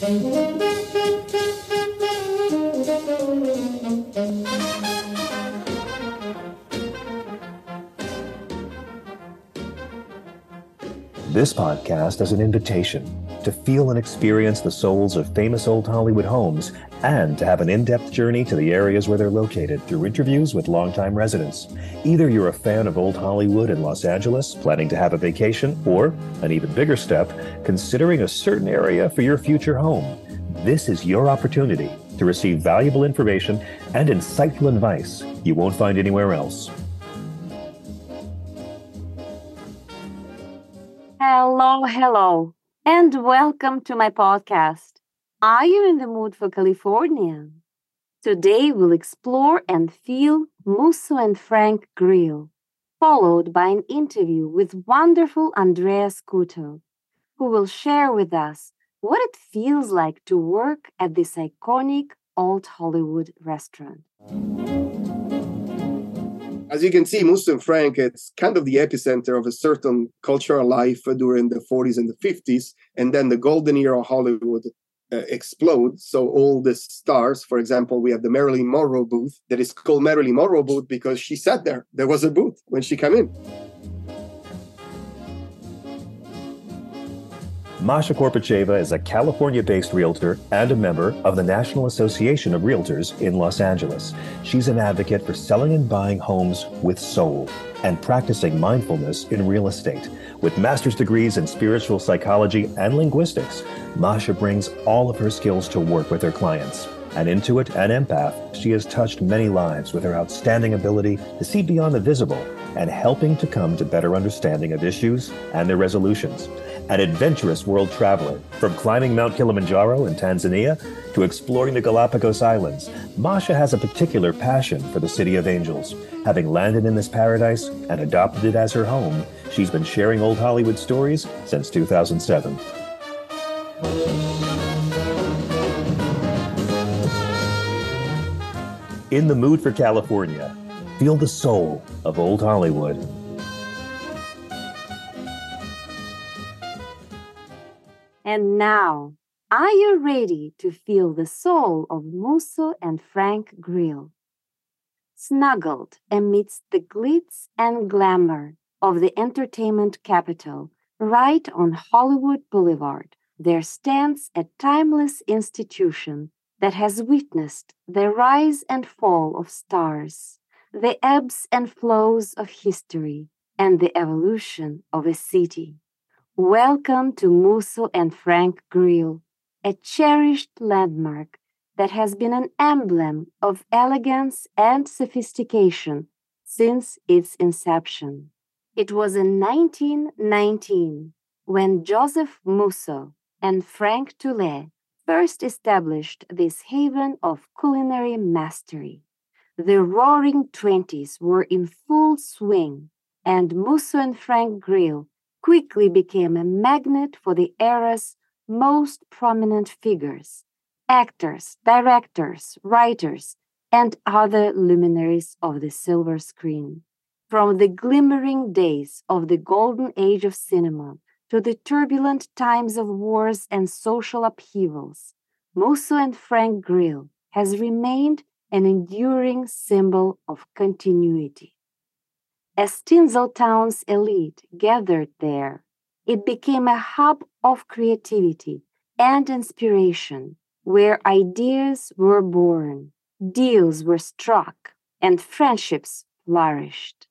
This podcast is an invitation to feel and experience the souls of famous old Hollywood homes and to have an in depth journey to the areas where they're located through interviews with longtime residents. Either you're a fan of old Hollywood in Los Angeles, planning to have a vacation, or, an even bigger step, considering a certain area for your future home. This is your opportunity to receive valuable information and insightful advice you won't find anywhere else. Hello, hello, and welcome to my podcast. Are you in the mood for California? Today we'll explore and feel Musso and Frank Grill, followed by an interview with wonderful Andrea Scuto, who will share with us what it feels like to work at this iconic old Hollywood restaurant. As you can see, Musso and Frank, it's kind of the epicenter of a certain cultural life during the 40s and the 50s. And then the golden era of Hollywood uh, explode. So all the stars, for example, we have the Marilyn Monroe booth that is called Marilyn Monroe booth because she sat there. There was a booth when she came in. Masha Korpacheva is a California based realtor and a member of the National Association of Realtors in Los Angeles. She's an advocate for selling and buying homes with soul and practicing mindfulness in real estate. With master's degrees in spiritual psychology and linguistics, Masha brings all of her skills to work with her clients. An intuit and empath, she has touched many lives with her outstanding ability to see beyond the visible and helping to come to better understanding of issues and their resolutions an adventurous world traveler. From climbing Mount Kilimanjaro in Tanzania to exploring the Galapagos Islands, Masha has a particular passion for the City of Angels. Having landed in this paradise and adopted it as her home, she's been sharing old Hollywood stories since 2007. In the mood for California, feel the soul of old Hollywood. And now, are you ready to feel the soul of Musso and Frank Grill? Snuggled amidst the glitz and glamour of the entertainment capital, right on Hollywood Boulevard, there stands a timeless institution that has witnessed the rise and fall of stars, the ebbs and flows of history, and the evolution of a city. Welcome to Musso and Frank Grill, a cherished landmark that has been an emblem of elegance and sophistication since its inception. It was in 1919 when Joseph Musso and Frank Toulet first established this haven of culinary mastery. The roaring 20s were in full swing, and Musso and Frank Grill quickly became a magnet for the era's most prominent figures actors, directors, writers, and other luminaries of the silver screen. From the glimmering days of the golden age of cinema to the turbulent times of wars and social upheavals, Musso and Frank Grill has remained an enduring symbol of continuity. As Tinseltown's elite gathered there, it became a hub of creativity and inspiration where ideas were born, deals were struck, and friendships flourished.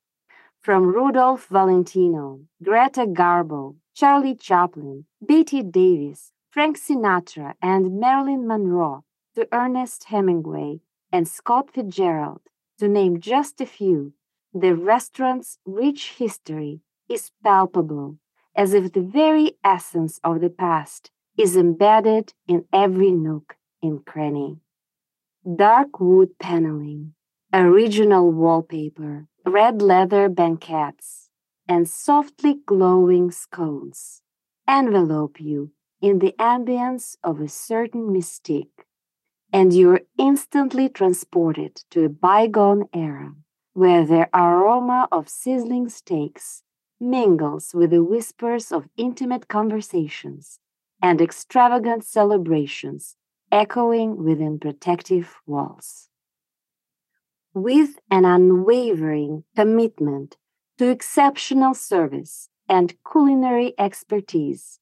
From Rudolph Valentino, Greta Garbo, Charlie Chaplin, Bette Davis, Frank Sinatra, and Marilyn Monroe to Ernest Hemingway and Scott Fitzgerald, to name just a few, the restaurant's rich history is palpable, as if the very essence of the past is embedded in every nook and cranny. Dark wood paneling, original wallpaper, red leather banquettes, and softly glowing scones envelope you in the ambience of a certain mystique, and you're instantly transported to a bygone era where the aroma of sizzling steaks mingles with the whispers of intimate conversations and extravagant celebrations echoing within protective walls. With an unwavering commitment to exceptional service and culinary expertise,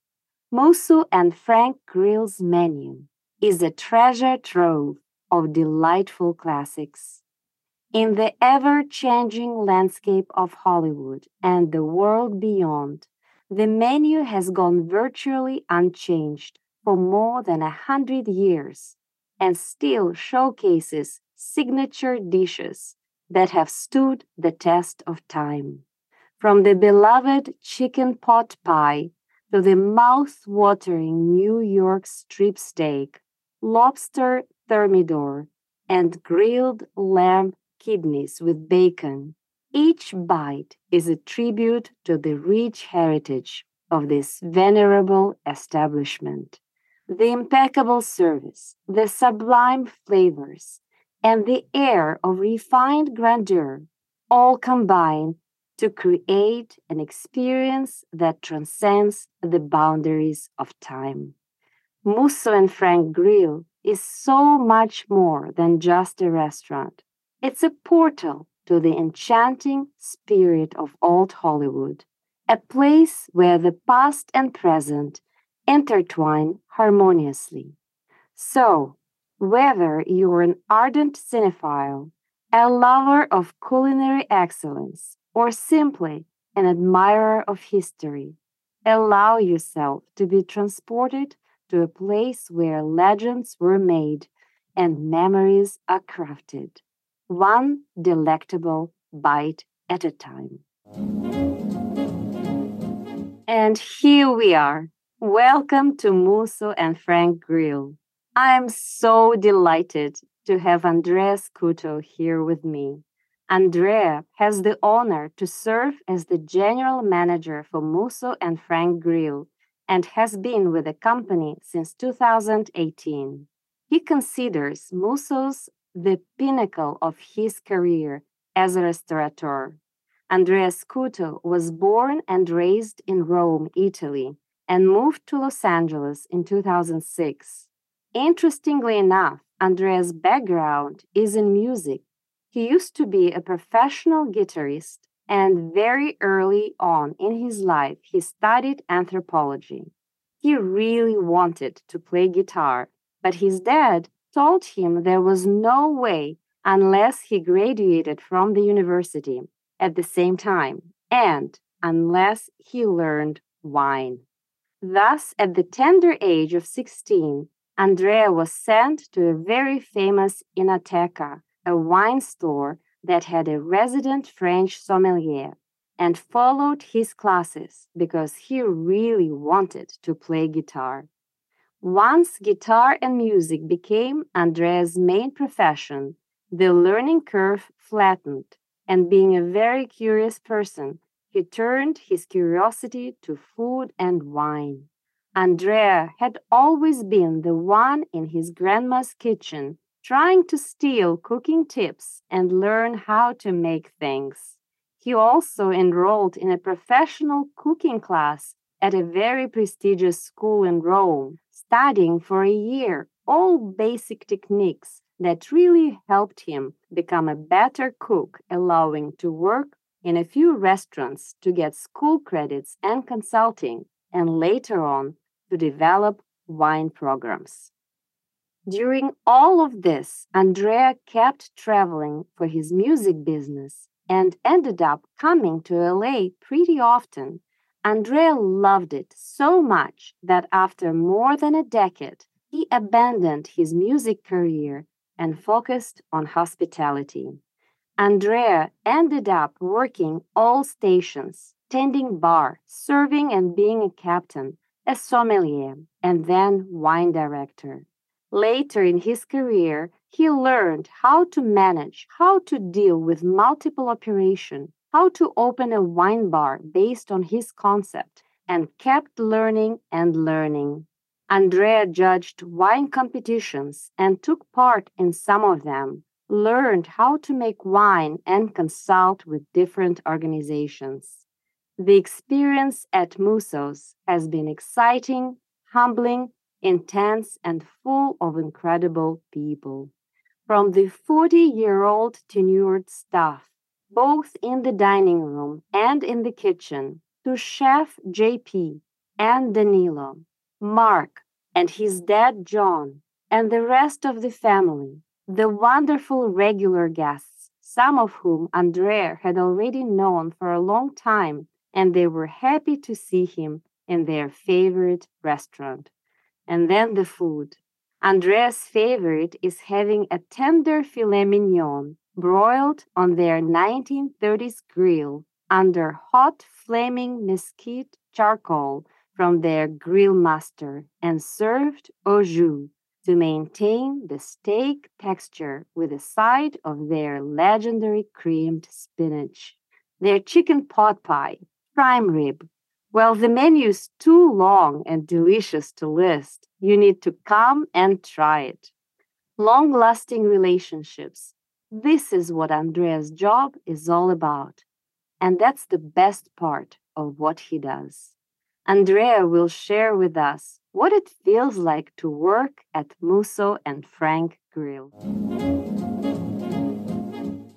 Musso and Frank Grill's menu is a treasure trove of delightful classics. In the ever changing landscape of Hollywood and the world beyond, the menu has gone virtually unchanged for more than a hundred years and still showcases signature dishes that have stood the test of time. From the beloved chicken pot pie to the mouth-watering New York strip steak, lobster thermidor, and grilled lamb kidneys with bacon, each bite is a tribute to the rich heritage of this venerable establishment. The impeccable service, the sublime flavors, and the air of refined grandeur all combine to create an experience that transcends the boundaries of time. Musso and Frank Grill is so much more than just a restaurant. It's a portal to the enchanting spirit of old Hollywood, a place where the past and present intertwine harmoniously. So, whether you're an ardent cinephile, a lover of culinary excellence, or simply an admirer of history, allow yourself to be transported to a place where legends were made and memories are crafted one delectable bite at a time. And here we are. Welcome to Musso and Frank Grill. I'm so delighted to have Andrea Scuto here with me. Andrea has the honor to serve as the general manager for Musso and Frank Grill and has been with the company since 2018. He considers Musso's the pinnacle of his career as a restaurateur. Andrea Scuto was born and raised in Rome, Italy, and moved to Los Angeles in 2006. Interestingly enough, Andrea's background is in music. He used to be a professional guitarist, and very early on in his life, he studied anthropology. He really wanted to play guitar, but his dad told him there was no way unless he graduated from the university at the same time and unless he learned wine. Thus, at the tender age of 16, Andrea was sent to a very famous Enoteca, a wine store that had a resident French sommelier, and followed his classes because he really wanted to play guitar. Once guitar and music became Andrea's main profession, the learning curve flattened, and being a very curious person, he turned his curiosity to food and wine. Andrea had always been the one in his grandma's kitchen, trying to steal cooking tips and learn how to make things. He also enrolled in a professional cooking class at a very prestigious school in Rome, studying for a year all basic techniques that really helped him become a better cook, allowing to work in a few restaurants to get school credits and consulting, and later on to develop wine programs. During all of this, Andrea kept traveling for his music business and ended up coming to LA pretty often Andrea loved it so much that after more than a decade, he abandoned his music career and focused on hospitality. Andrea ended up working all stations, tending bar, serving and being a captain, a sommelier, and then wine director. Later in his career, he learned how to manage, how to deal with multiple operations, how to open a wine bar based on his concept and kept learning and learning. Andrea judged wine competitions and took part in some of them, learned how to make wine and consult with different organizations. The experience at Musso's has been exciting, humbling, intense, and full of incredible people. From the 40 year old tenured staff, both in the dining room and in the kitchen, to Chef JP and Danilo, Mark and his dad John, and the rest of the family, the wonderful regular guests, some of whom Andrea had already known for a long time, and they were happy to see him in their favorite restaurant. And then the food. Andrea's favorite is having a tender filet mignon broiled on their 1930s grill under hot flaming mesquite charcoal from their grill master and served au jus to maintain the steak texture with a side of their legendary creamed spinach. Their chicken pot pie, prime rib. Well, the menu is too long and delicious to list. You need to come and try it. Long lasting relationships. This is what Andrea's job is all about. And that's the best part of what he does. Andrea will share with us what it feels like to work at Musso and Frank Grill.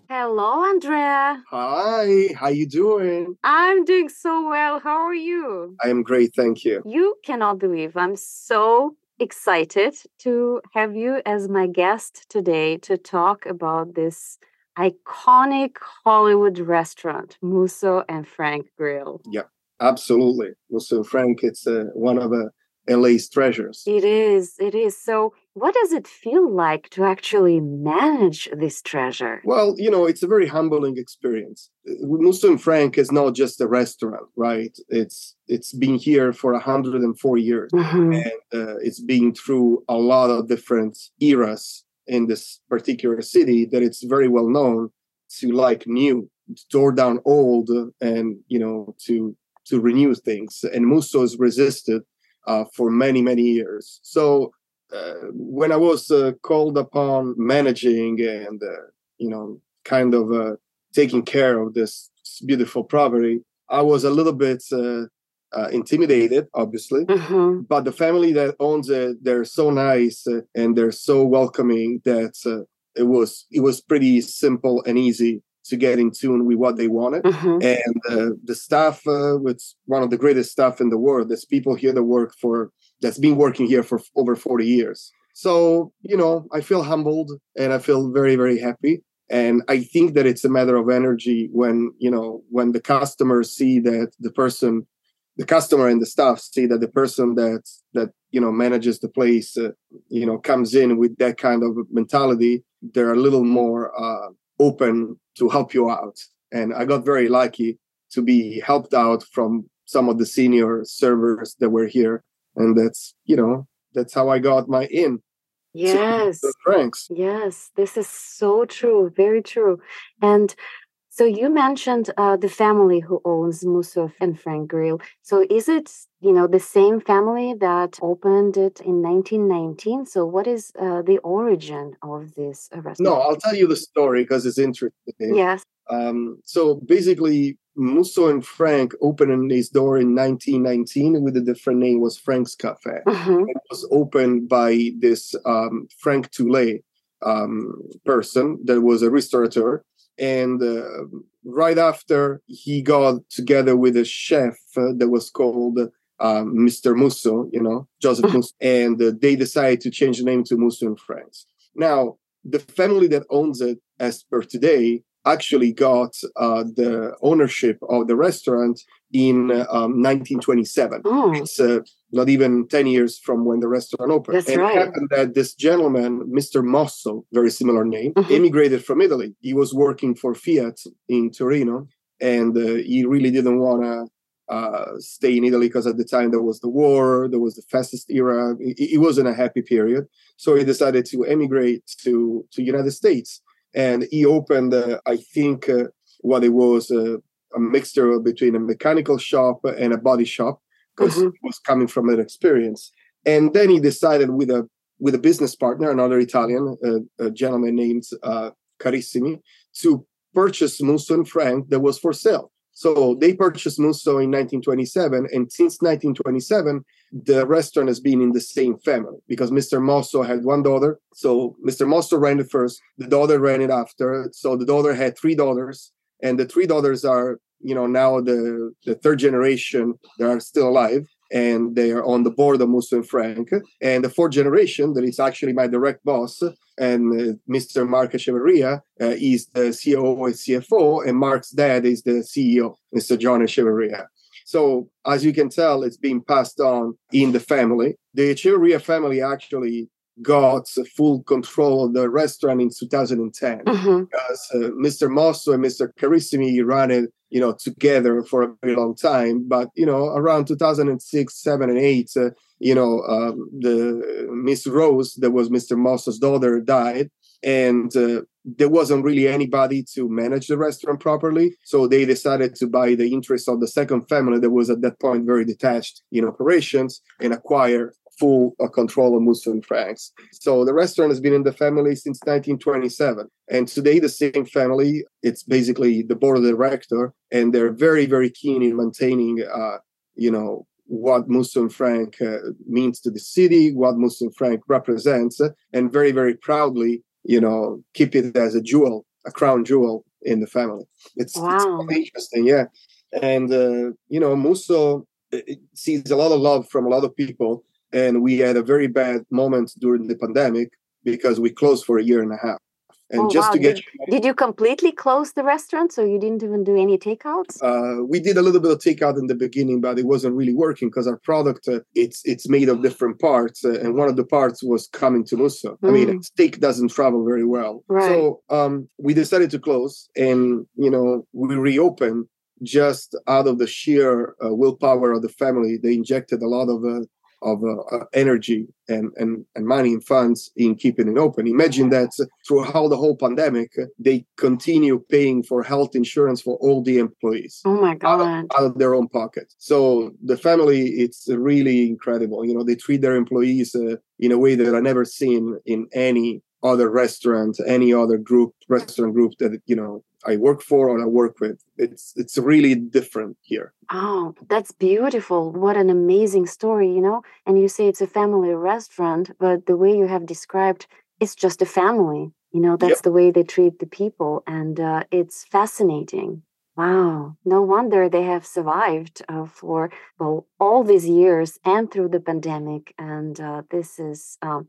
Hello, Andrea. Hi, how you doing? I'm doing so well. How are you? I am great, thank you. You cannot believe I'm so excited to have you as my guest today to talk about this iconic Hollywood restaurant, Musso and Frank Grill. Yeah. Absolutely. Musso Frank, it's uh, one of uh, LA's treasures. It is. It is. So, what does it feel like to actually manage this treasure? Well, you know, it's a very humbling experience. Uh, Musso Frank is not just a restaurant, right? It's it's been here for 104 years, mm-hmm. and uh, it's been through a lot of different eras in this particular city that it's very well known to like new, to tore down old, and you know to to renew things. And Musso has resisted uh, for many, many years. So when I was uh, called upon managing and, uh, you know, kind of uh, taking care of this beautiful property, I was a little bit uh, intimidated, obviously. Mm-hmm. But the family that owns it, they're so nice and they're so welcoming that it was it was pretty simple and easy to get in tune with what they wanted. Mm-hmm. And uh, the staff, uh, it's one of the greatest staff in the world. There's people here that work for, that's been working here for over 40 years. So, you know, I feel humbled and I feel very, very happy. And I think that it's a matter of energy when, you know, when the customers see that the person, the customer and the staff see that the person that, that, you know, manages the place, uh, you know, comes in with that kind of mentality, they're a little more, uh, open to help you out. And I got very lucky to be helped out from some of the senior servers that were here. And that's, you know, that's how I got my in. Yes. Franks. Yes, this is so true. Very true. And so you mentioned uh, the family who owns Musso and Frank Grill. So is it you know the same family that opened it in 1919? So what is uh, the origin of this restaurant? No, I'll tell you the story because it's interesting. Yes. Um, so basically, Musso and Frank opened his door in 1919 with a different name. was Frank's Cafe. Mm-hmm. It was opened by this um, Frank Toulet um, person that was a restaurateur and uh, right after he got together with a chef uh, that was called um, Mr. Musso, you know, Joseph Musso, and uh, they decided to change the name to Musso and Frank. Now, the family that owns it, as per today, actually got uh, the ownership of the restaurant in um, 1927. Oh. It's uh, not even 10 years from when the restaurant opened. That's and right. it happened that this gentleman, Mr. Mosso, very similar name, mm-hmm. immigrated from Italy. He was working for Fiat in Torino, and uh, he really didn't want to uh, stay in Italy because at the time there was the war, there was the fascist era. It, it wasn't a happy period, so he decided to emigrate to to United States, and he opened, uh, I think, uh, what it was uh, a mixture between a mechanical shop and a body shop because mm-hmm. he was coming from that experience. And then he decided with a with a business partner, another Italian, uh, a gentleman named uh, Carissimi, to purchase Musso and Frank that was for sale. So they purchased Musso in 1927, and since 1927, the restaurant has been in the same family because Mr. Mosso had one daughter. So Mr. Mosso ran it first, the daughter ran it after. So the daughter had three daughters, and the three daughters are, you know, now the, the third generation that are still alive and they are on the board of Musso and Frank. And the fourth generation, that is actually my direct boss, and uh, Mr. Mark Echeverria uh, is the CEO and CFO, and Mark's dad is the CEO, Mr. John Echeverria. So as you can tell, it's being passed on in the family. The Echeverria family actually got full control of the restaurant in 2010 mm-hmm. because uh, Mr. Mosso and Mr. Carissimi ran it you know together for a very long time but you know around 2006 7 and 8 uh, you know um, the miss rose that was mr mosso's daughter died and uh, there wasn't really anybody to manage the restaurant properly so they decided to buy the interest of the second family that was at that point very detached in operations and acquire full uh, control of Musso and Franks. So the restaurant has been in the family since 1927. And today, the same family, it's basically the board of director, and they're very, very keen in maintaining, uh, you know, what Musso and Frank uh, means to the city, what Musso and Frank represents, and very, very proudly, you know, keep it as a jewel, a crown jewel in the family. It's, wow. it's interesting, yeah. And, uh, you know, Musso sees a lot of love from a lot of people and we had a very bad moment during the pandemic because we closed for a year and a half. And oh, just wow. to get did, you, did you completely close the restaurant so you didn't even do any takeouts? Uh, we did a little bit of takeout in the beginning, but it wasn't really working because our product uh, it's it's made of different parts, uh, and one of the parts was coming to Musso. Mm. I mean, mm. steak doesn't travel very well, right. so um, we decided to close, and you know we reopened just out of the sheer uh, willpower of the family. They injected a lot of uh, of uh, uh, energy and, and, and money and funds in keeping it open. Imagine that throughout the whole pandemic, they continue paying for health insurance for all the employees. Oh my God. Out of, out of their own pocket. So the family, it's really incredible. You know, they treat their employees uh, in a way that I never seen in any other restaurant, any other group, restaurant group that, you know, I work for or I work with. It's it's really different here. Oh, that's beautiful. What an amazing story, you know? And you say it's a family restaurant, but the way you have described it's just a family. You know, that's yep. the way they treat the people and uh, it's fascinating. Wow, no wonder they have survived uh, for well all these years and through the pandemic. And uh, this is um,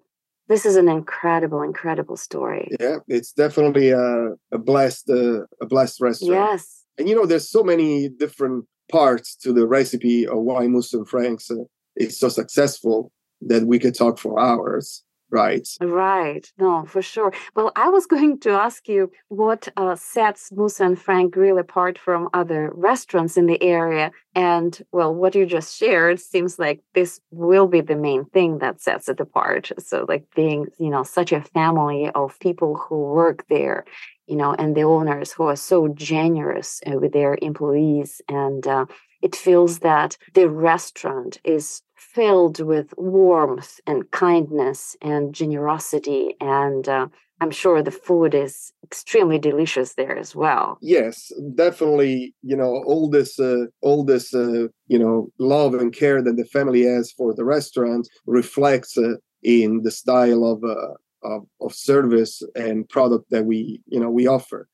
this is an incredible, incredible story. Yeah, it's definitely a, a blessed, uh, a blessed restaurant. Yes. And you know, there's so many different parts to the recipe of why Musso Franks uh, is so successful that we could talk for hours right. Right. No for sure. Well i was going to ask you what uh, sets musso and frank grill apart from other restaurants in the area? And well what you just shared seems like this will be the main thing that sets it apart. So like being you know such a family of people who work there you know and the owners who are so generous uh, with their employees and uh, it feels that the restaurant is filled with warmth and kindness and generosity and uh, i'm sure the food is extremely delicious there as well. Yes definitely you know all this uh, all this uh, you know love and care that the family has for the restaurant reflects uh, in the style of, uh, of of service and product that we you know we offer.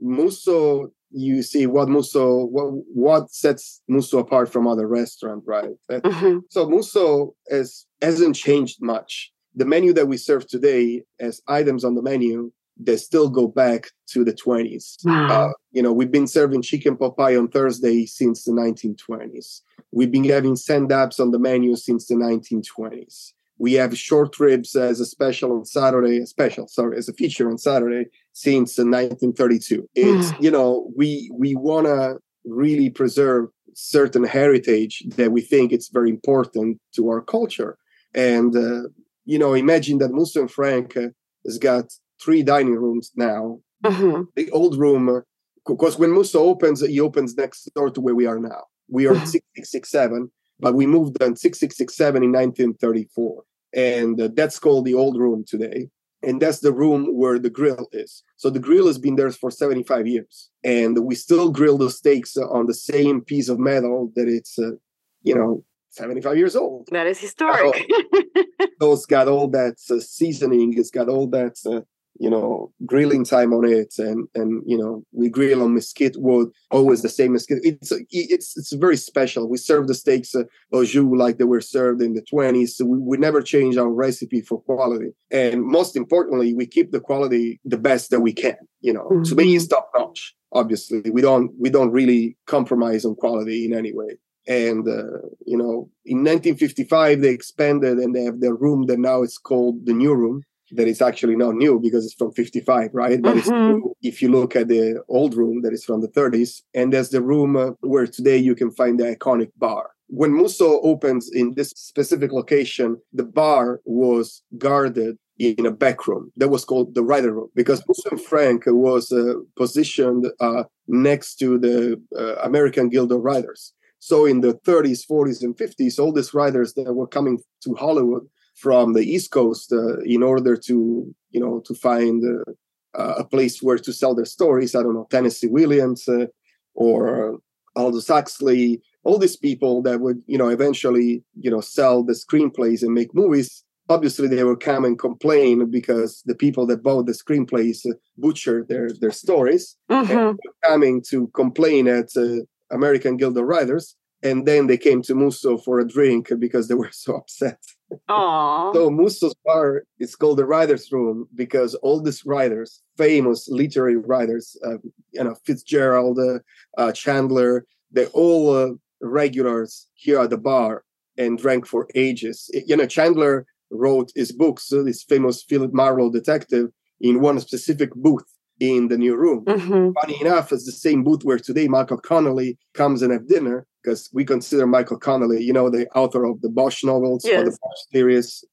Musso you see what Musso what what sets Musso apart from other restaurants, right? Mm-hmm. So Musso has hasn't changed much. The menu that we serve today as items on the menu, they still go back to the 20s. Wow. Uh, you know, we've been serving chicken pot pie on Thursday since the 1920s. We've been having sand dabs on the menu since the 1920s. We have short ribs as a special on Saturday, a special, sorry, as a feature on Saturday since 1932. It's you know we we want to really preserve certain heritage that we think it's very important to our culture, and uh, you know imagine that Musso Frank uh, has got three dining rooms now. Mm-hmm. The old room, because when Musso opens, he opens next door to where we are now. We are mm-hmm. 6667, but we moved on 6667 in 1934. And uh, that's called the old room today and that's the room where the grill is. So the grill has been there for 75 years, and we still grill the steaks on the same piece of metal that it's, uh, you know, 75 years old. That is historic. so it's got all that uh, seasoning. It's got all that uh, you know grilling time on it and and you know we grill on mesquite wood always the same mesquite. It's it's it's very special. We serve the steaks uh, au jus like they were served in the 20s so we, we never change our recipe for quality. And most importantly we keep the quality the best that we can you know mm-hmm. me it's top notch obviously. We don't we don't really compromise on quality in any way. And uh, you know in 1955 they expanded and they have their room that now it's called the new room that is actually not new because it's from 55, right? But mm-hmm. if you look at the old room that is from the 30s, and there's the room uh, where today you can find the iconic bar. When Musso opens in this specific location, the bar was guarded in a back room that was called the writer room because Musso and Frank was uh, positioned uh, next to the uh, American Guild of Writers. So in the 30s, 40s, and 50s, all these writers that were coming to Hollywood from the East Coast uh, in order to, you know, to find uh, a place where to sell their stories. I don't know, Tennessee Williams uh, or Aldous Huxley, all these people that would, you know, eventually, you know, sell the screenplays and make movies. Obviously, they would come and complain because the people that bought the screenplays uh, butchered their their stories, mm-hmm. coming to complain at uh, American Guild of Writers and then they came to Musso for a drink because they were so upset. So Musso's bar is called the writers' room because all these writers, famous literary writers, uh, you know Fitzgerald, uh, uh, Chandler, they all uh, regulars here at the bar and drank for ages. You know, Chandler wrote his books, uh, this famous Philip Marlowe detective, in one specific booth in the new room. Mm-hmm. Funny enough, it's the same booth where today Michael Connolly comes and have dinner because we consider Michael Connolly, you know, the author of the Bosch novels yes. or the Bosch series.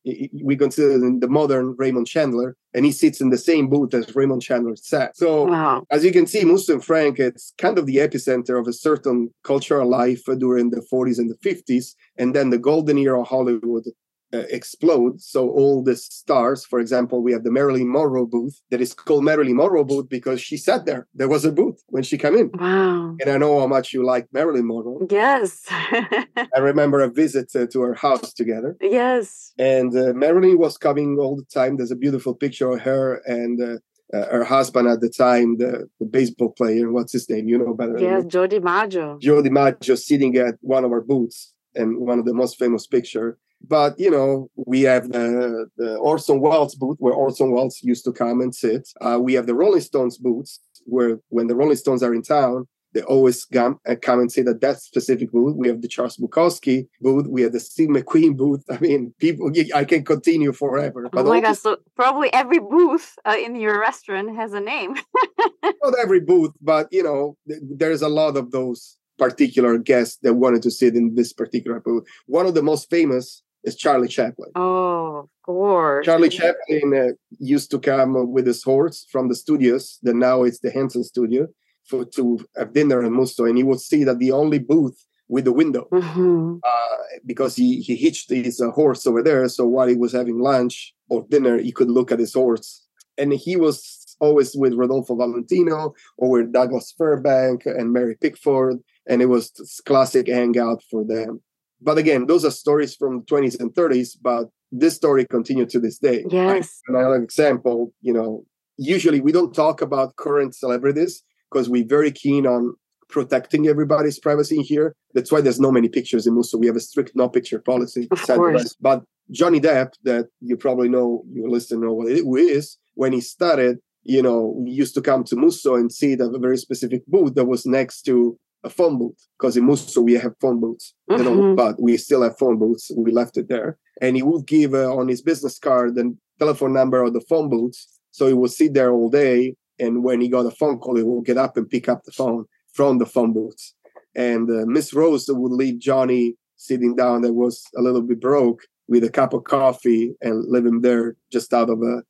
We consider him the modern Raymond Chandler, and he sits in the same booth as Raymond Chandler sat. So, wow. as you can see, and Frank, it's kind of the epicenter of a certain cultural life during the 40s and the 50s, and then the golden era of Hollywood uh, explode. So all the stars, for example, we have the Marilyn Monroe booth that is called Marilyn Monroe booth because she sat there. There was a booth when she came in. Wow! And I know how much you like Marilyn Monroe. Yes. I remember a visit uh, to her house together. Yes. And uh, Marilyn was coming all the time. There's a beautiful picture of her and. Uh, uh, her husband at the time, the, the, baseball player, what's his name? You know better. Yeah, Joe DiMaggio. Joe DiMaggio sitting at one of our booths and one of the most famous picture but you know, we have the, the Orson Welles booth where Orson Welles used to come and sit. Uh, we have the Rolling Stones booths where when the Rolling Stones are in town, they always come and come and say that that specific booth. We have the Charles Bukowski booth. We have the Steve McQueen booth. I mean, people, I can continue forever. But oh my gosh! So probably every booth uh, in your restaurant has a name. not every booth, but you know, th- there's a lot of those particular guests that wanted to sit in this particular booth. One of the most famous is Charlie Chaplin. Oh, of course. Charlie Chaplin uh, used to come with his horse from the studios, that now it's the Henson studio, for to have dinner in Musso, and he would see that the only booth with the window mm-hmm. uh, because he, he hitched his uh, horse over there. So while he was having lunch or dinner, he could look at his horse. And he was always with Rodolfo Valentino or with Douglas Fairbank and Mary Pickford. And it was this classic hangout for them but again, those are stories from the 20s and 30s, but this story continued to this day. Yes. Another example, you know, usually we don't talk about current celebrities because we're very keen on protecting everybody's privacy here. That's why there's no many pictures in Musso. We have a strict no picture policy. Of course. But Johnny Depp, that you probably know, you listen know what it is, when he started, you know, we used to come to Musso and see that a very specific booth that was next to a phone booth because in Musso we have phone booths, mm-hmm. you know, mm-hmm. but we still have phone booths. We left it there, and he would give uh, on his business card the telephone number of the phone booths. So he would sit there all day, and when he got a phone call, he would get up and pick up the phone from the phone booths. And uh, Miss Rose would leave Johnny sitting down that was a little bit broke with a cup of coffee and leave him there just out of a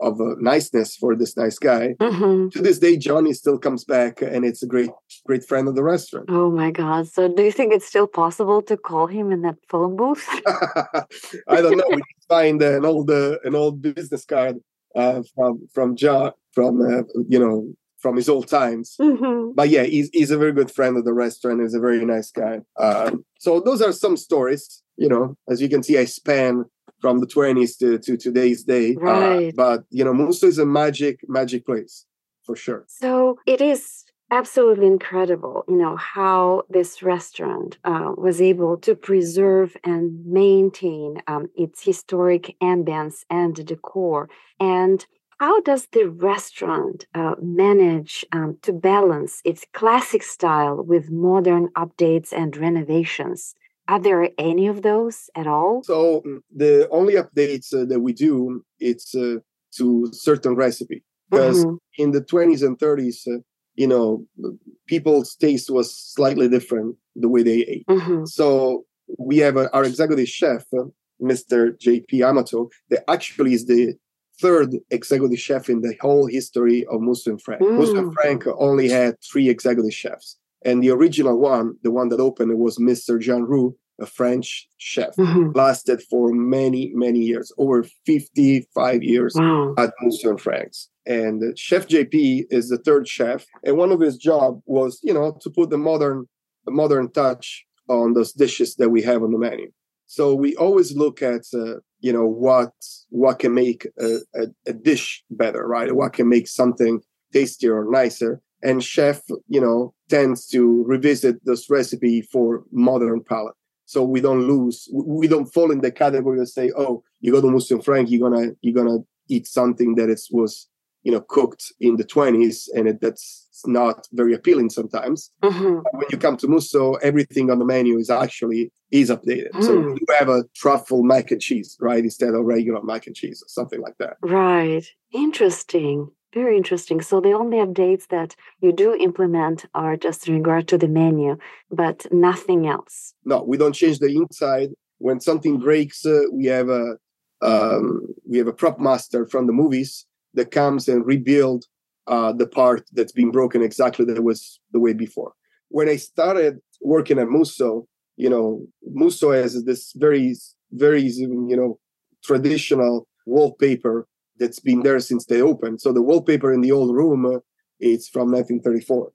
of a niceness for this nice guy. Mm-hmm. To this day, Johnny still comes back, and it's a great, great friend of the restaurant. Oh my god! So, do you think it's still possible to call him in that phone booth? I don't know. We find an old, uh, an old business card uh, from from John from uh, you know from his old times. Mhm. But yeah, he's he's a very good friend of the restaurant. He's a very nice guy. Um, so those are some stories. You know, as you can see, I span from the twenties to to today's day. Uh, Right. but you know, Musso is a magic magic place for sure. So it is absolutely incredible, you know, how this restaurant uh, was able to preserve and maintain um, its historic ambience and decor. And how does the restaurant uh, manage um, to balance its classic style with modern updates and renovations? Are there any of those at all? So mm, the only updates uh, that we do it's uh, to certain recipe because Mhm. in the 20s and 30s, uh, you know, people's taste was slightly different the way they ate. Mhm. So we have uh, our executive chef, uh, Mr. J.P. Amato, that actually is the third executive chef in the whole history of Musso and Frank. Mm. Frank only had three executive chefs. And the original one, the one that opened, it was Mr. Jean Rue, a French chef. Mhm. Lasted for many, many years, over 55 years Wow. at and Frank's. And Chef JP is the third chef, and one of his job was, you know, to put the modern, the modern touch on those dishes that we have on the menu. So we always look at, uh, you know, what what can make a, a, a dish better, right? What can make something tastier or nicer. And chef, you know, tends to revisit this recipe for modern palate. So we don't lose, we don't fall in the category of say, oh, you go to Musso and Frank, you're gonna you're gonna eat something that is was you know cooked in the 20s and it, that's not very appealing sometimes Mhm. when you come to musso everything on the menu is actually is updated so Mm. you have a truffle mac and cheese right instead of regular mac and cheese or something like that Right. Interesting. Very interesting. So the only updates that you do implement are just in regard to the menu, but nothing else. no we don't change the inside when something breaks uh, we have a um, we have a prop master from the movies that comes and rebuild uh, the part that's been broken exactly that was the way before when i started working at musso you know musso has this very very you know traditional wallpaper that's been there since they opened. So the wallpaper in the old room uh, it's from 1934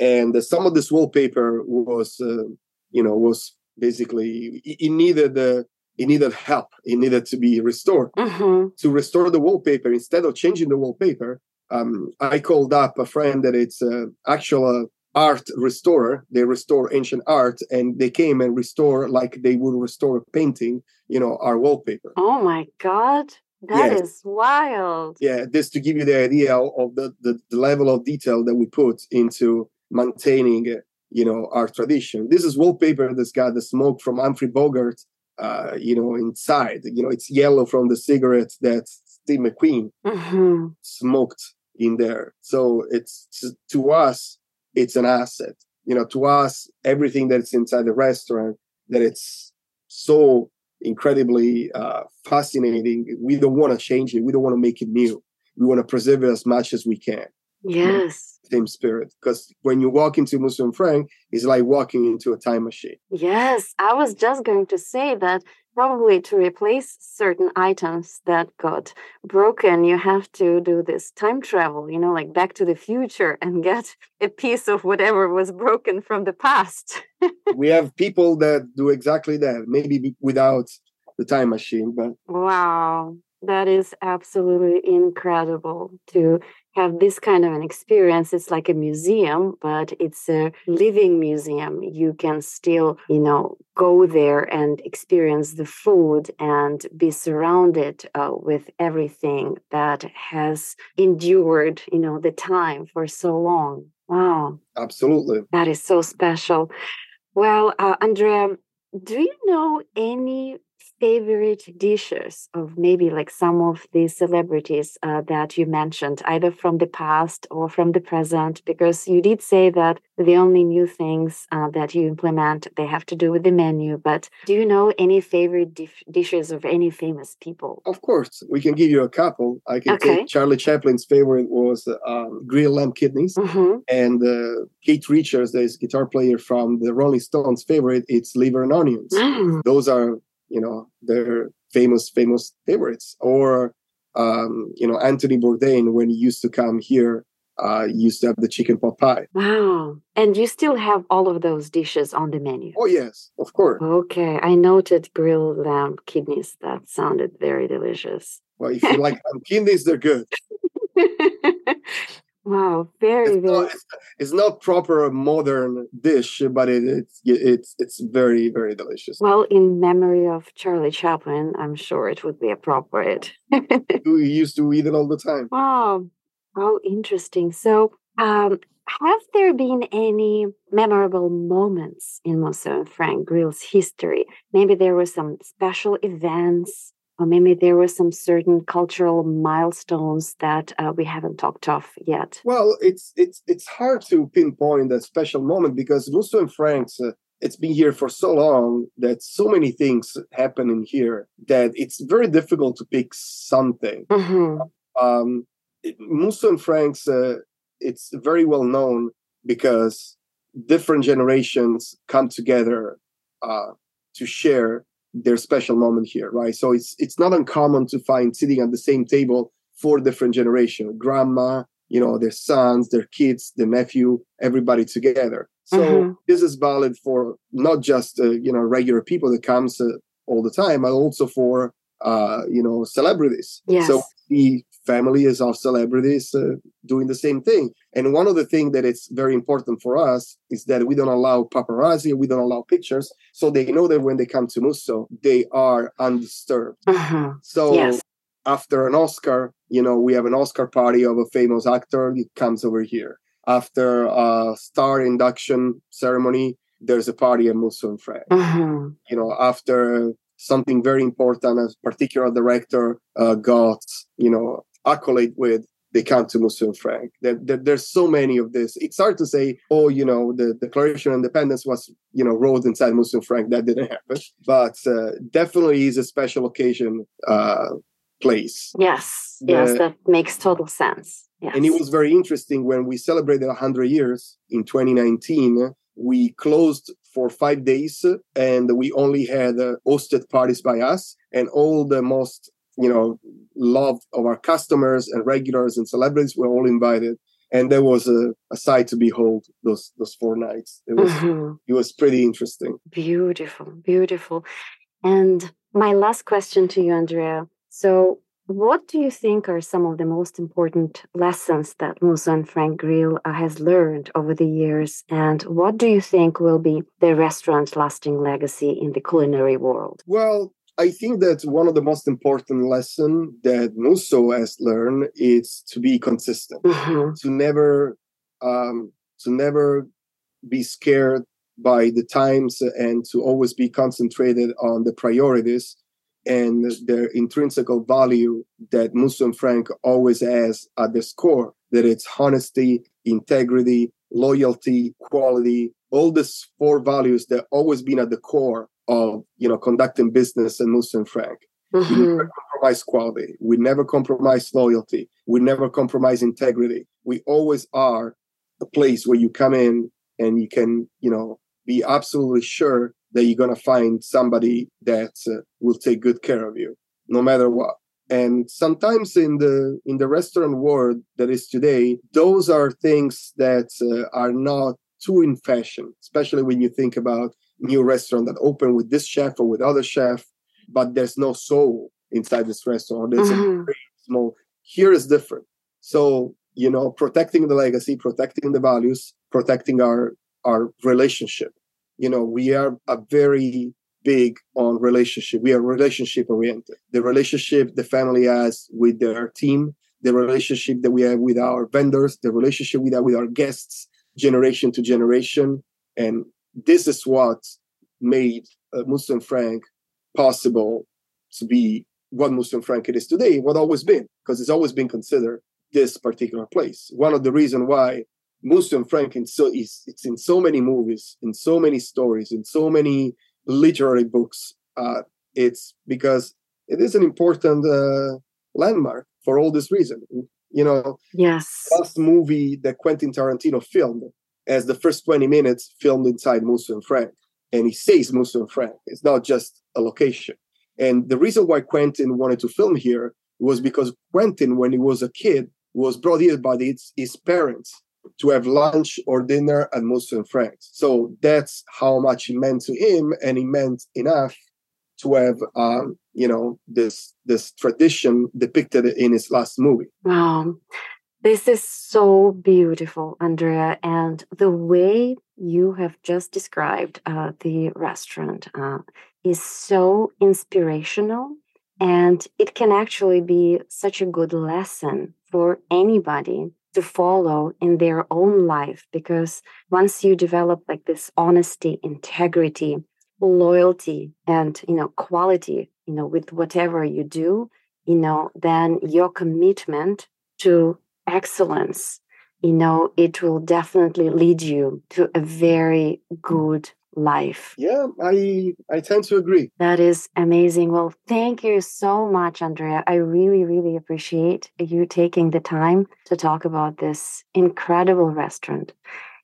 and uh, some of this wallpaper was uh, you know was basically it, needed uh, it needed help. It needed to be restored. Hmm to restore the wallpaper instead of changing the wallpaper um, i called up a friend that it's uh, actual uh, art restorer. They restore ancient art and they came and restore like they would restore a painting you know our wallpaper. Oh my God. That is Yes. wild. yeah this to give you the idea of the, the, the level of detail that we put into maintaining uh, you know our tradition. This is wallpaper that's got the smoke from humphrey bogart uh, you know inside. You know it's yellow from the cigarette that steve mcqueen hmm smoked in there. So it's to us it's an asset. You know to us everything that's inside the restaurant that it's so incredibly uh, fascinating. We don't want to change it. We don't want to make it new. We want to preserve it as much as we can. Yes. same spirit. Because when you walk into musso and frank it's like walking into a time machine. Yes. I was just going to say that probably to replace certain items that got broken, you have to do this time travel, you know, like back to the future and get a piece of whatever was broken from the past. we have people that do exactly that maybe without the time machine but Wow, that is absolutely incredible to have this kind of an experience. It's like a museum, but it's a living museum. You can still, you know, go there and experience the food and be surrounded uh, with everything that has endured, you know, the time for so long. Wow. absolutely That is so special. Well, uh, Andrea, do you know any favorite dishes of maybe like some of the celebrities uh, that you mentioned, either from the past or from the present? Because you did say that the only new things uh, that you implement they have to do with the menu. But do you know any favorite dif- dishes of any famous people? Of course, we can give you a couple. I can Okay. take Charlie Chaplin's favorite was um, grilled lamb kidneys, hmm and uh, Keith Richards, the guitar player from the Rolling Stones, favorite it's liver and onions. Mm. Those are you know their famous famous favorites. Or um, you know, Anthony Bourdain, when he used to come here, uh, used to have the chicken pot pie. Wow. And you still have all of those dishes on the menu? Oh, yes, of course. Okay. I noted grilled lamb kidneys. That sounded very delicious. Well, if you like kidneys, they're good. wow, very, it's very. Not, it's, it's, not proper modern dish, but it, it's it's it's very very delicious. Well, in memory of Charlie Chaplin, I'm sure it would be appropriate. we used to eat it all the time. Wow, how interesting. So, um, have there been any memorable moments in and Frank Grill's history? Maybe there were some special events or maybe there were some certain cultural milestones that uh, we haven't talked of yet. Well, it's it's it's hard to pinpoint a special moment because Musso and Frank's uh, it's been here for so long that so many things happen in here that it's very difficult to pick something. Mm-hmm. Um, Musso and Frank's uh, it's very well known because different generations come together uh, to share their special moment here, right? So it's it's not uncommon to find sitting at the same table four different generations, grandma, you know, their sons, their kids, the nephew, everybody together. So mm-hmm. this is valid for not just uh, you know regular people that comes uh, all the time, but also for uh, you know celebrities. Yes. So the families of celebrities uh, doing the same thing. And one of the things that it's very important for us is that we don't allow paparazzi, we don't allow pictures, so they know that when they come to Musso, they are undisturbed. Uh-huh. So yes. after an Oscar, you know, we have an Oscar party of a famous actor, it comes over here. After a star induction ceremony, there's a party at Musso and Frank. Uh-huh. You know, after something very important, a particular director uh, got, you know, accolade with they come to Musso Frank. There, there, there's so many of this. It's hard to say, oh, you know, the Declaration of Independence was, you know, wrote inside Musso Frank. That didn't happen. But uh, definitely is a special occasion uh, place. Yes, yes, that makes total sense. Yes. And it was very interesting when we celebrated 100 years in 2019. We closed for five days and we only had uh, hosted parties by us and all the most you know love of our customers and regulars and celebrities were all invited and there was a, a sight to behold those those four nights it was mm-hmm. it was pretty interesting beautiful beautiful and my last question to you andrea so what do you think are some of the most important lessons that Musso and Frank Grill uh, has learned over the years? And what do you think will be the restaurant's lasting legacy in the culinary world? Well, I think that one of the most important lessons that Musso has learned is to be consistent, mm-hmm. to never, um, to never be scared by the times, and to always be concentrated on the priorities and their intrinsic value that Musso and Frank always has at the core. That it's honesty, integrity, loyalty, quality, all these four values that always been at the core of you know conducting business in Musso and Frank. Mm-hmm. We never compromise quality. We never compromise loyalty. We never compromise integrity. We always are a place where you come in and you can, you know, be absolutely sure that you're going to find somebody that uh, will take good care of you, no matter what. And sometimes in the in the restaurant world that is today, those are things that uh, are not too in fashion, especially when you think about new restaurant that opened with this chef or with other chef, but there's no soul inside this restaurant. There's mm-hmm. a very small. Here is different. So you know, protecting the legacy, protecting the values, protecting our our relationship. You know, we are a very big on relationship. We are relationship oriented. The relationship the family has with their team, the relationship that we have with our vendors, the relationship we have with our guests, generation to generation, and this is what made uh, and Frank possible to be what and Frank it is today, what always been, because it's always been considered this particular place. One of the reasons why and Frank in so is it's in so many movies, in so many stories, in so many literary books. Uh, it's because it is an important uh, landmark for all this reason. You know, yes, last movie that Quentin Tarantino filmed as the first 20 minutes filmed inside Musso and Frank. And he says Musso and Frank. It's not just a location. And the reason why Quentin wanted to film here was because Quentin, when he was a kid, was brought here by his, his parents to have lunch or dinner at Musso and Frank's. So that's how much it meant to him, and it meant enough to have, um, you know, this this tradition depicted in his last movie. Wow, this is so beautiful, Andrea, and the way you have just described uh, the restaurant uh, is so inspirational and it can actually be such a good lesson for anybody to follow in their own life because once you develop like this honesty, integrity, loyalty, and you know, quality, you know, with whatever you do, you know, then your commitment to excellence, you know, it will definitely lead you to a very good life. Yeah, I I tend to agree. That is amazing. Well, thank you so much, Andrea. I really, really appreciate you taking the time to talk about this incredible restaurant.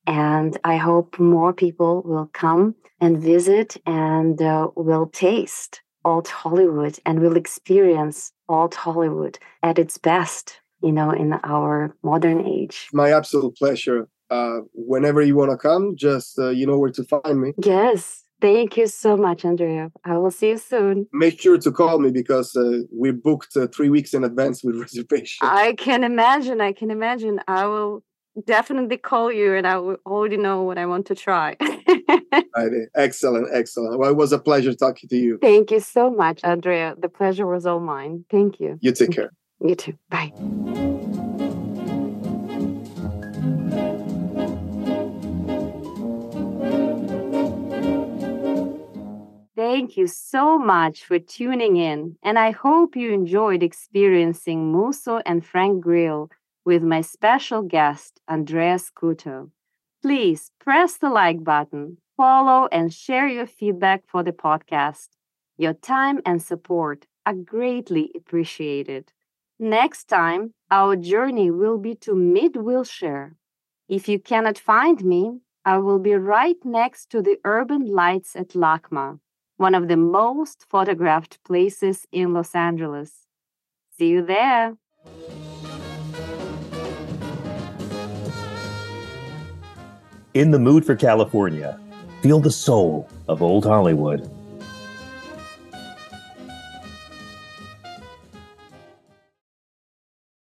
And I hope more people will come and visit and uh, will taste Old Hollywood and will experience Old Hollywood at its best, you know, in our modern age. My absolute pleasure uh, whenever you want to come, just uh, you know where to find me. Yes. Thank you so much, Andrea. I will see you soon. Make sure to call me because uh, we booked uh, three weeks in advance with reservation. I can imagine. I can imagine. I will definitely call you and I will already know what I want to try. excellent, excellent. Well, it was a pleasure talking to you. Thank you so much, Andrea. The pleasure was all mine. Thank you. You take care. You too. Bye. Thank you so much for tuning in, and I hope you enjoyed experiencing Musso and Frank Grill with my special guest, Andreas Scuto. Please press the like button, follow, and share your feedback for the podcast. Your time and support are greatly appreciated. Next time, our journey will be to Mid Wilshire. If you cannot find me, I will be right next to the urban lights at LACMA one of the most photographed places in Los Angeles. See you there. In the mood for California, feel the soul of Old Hollywood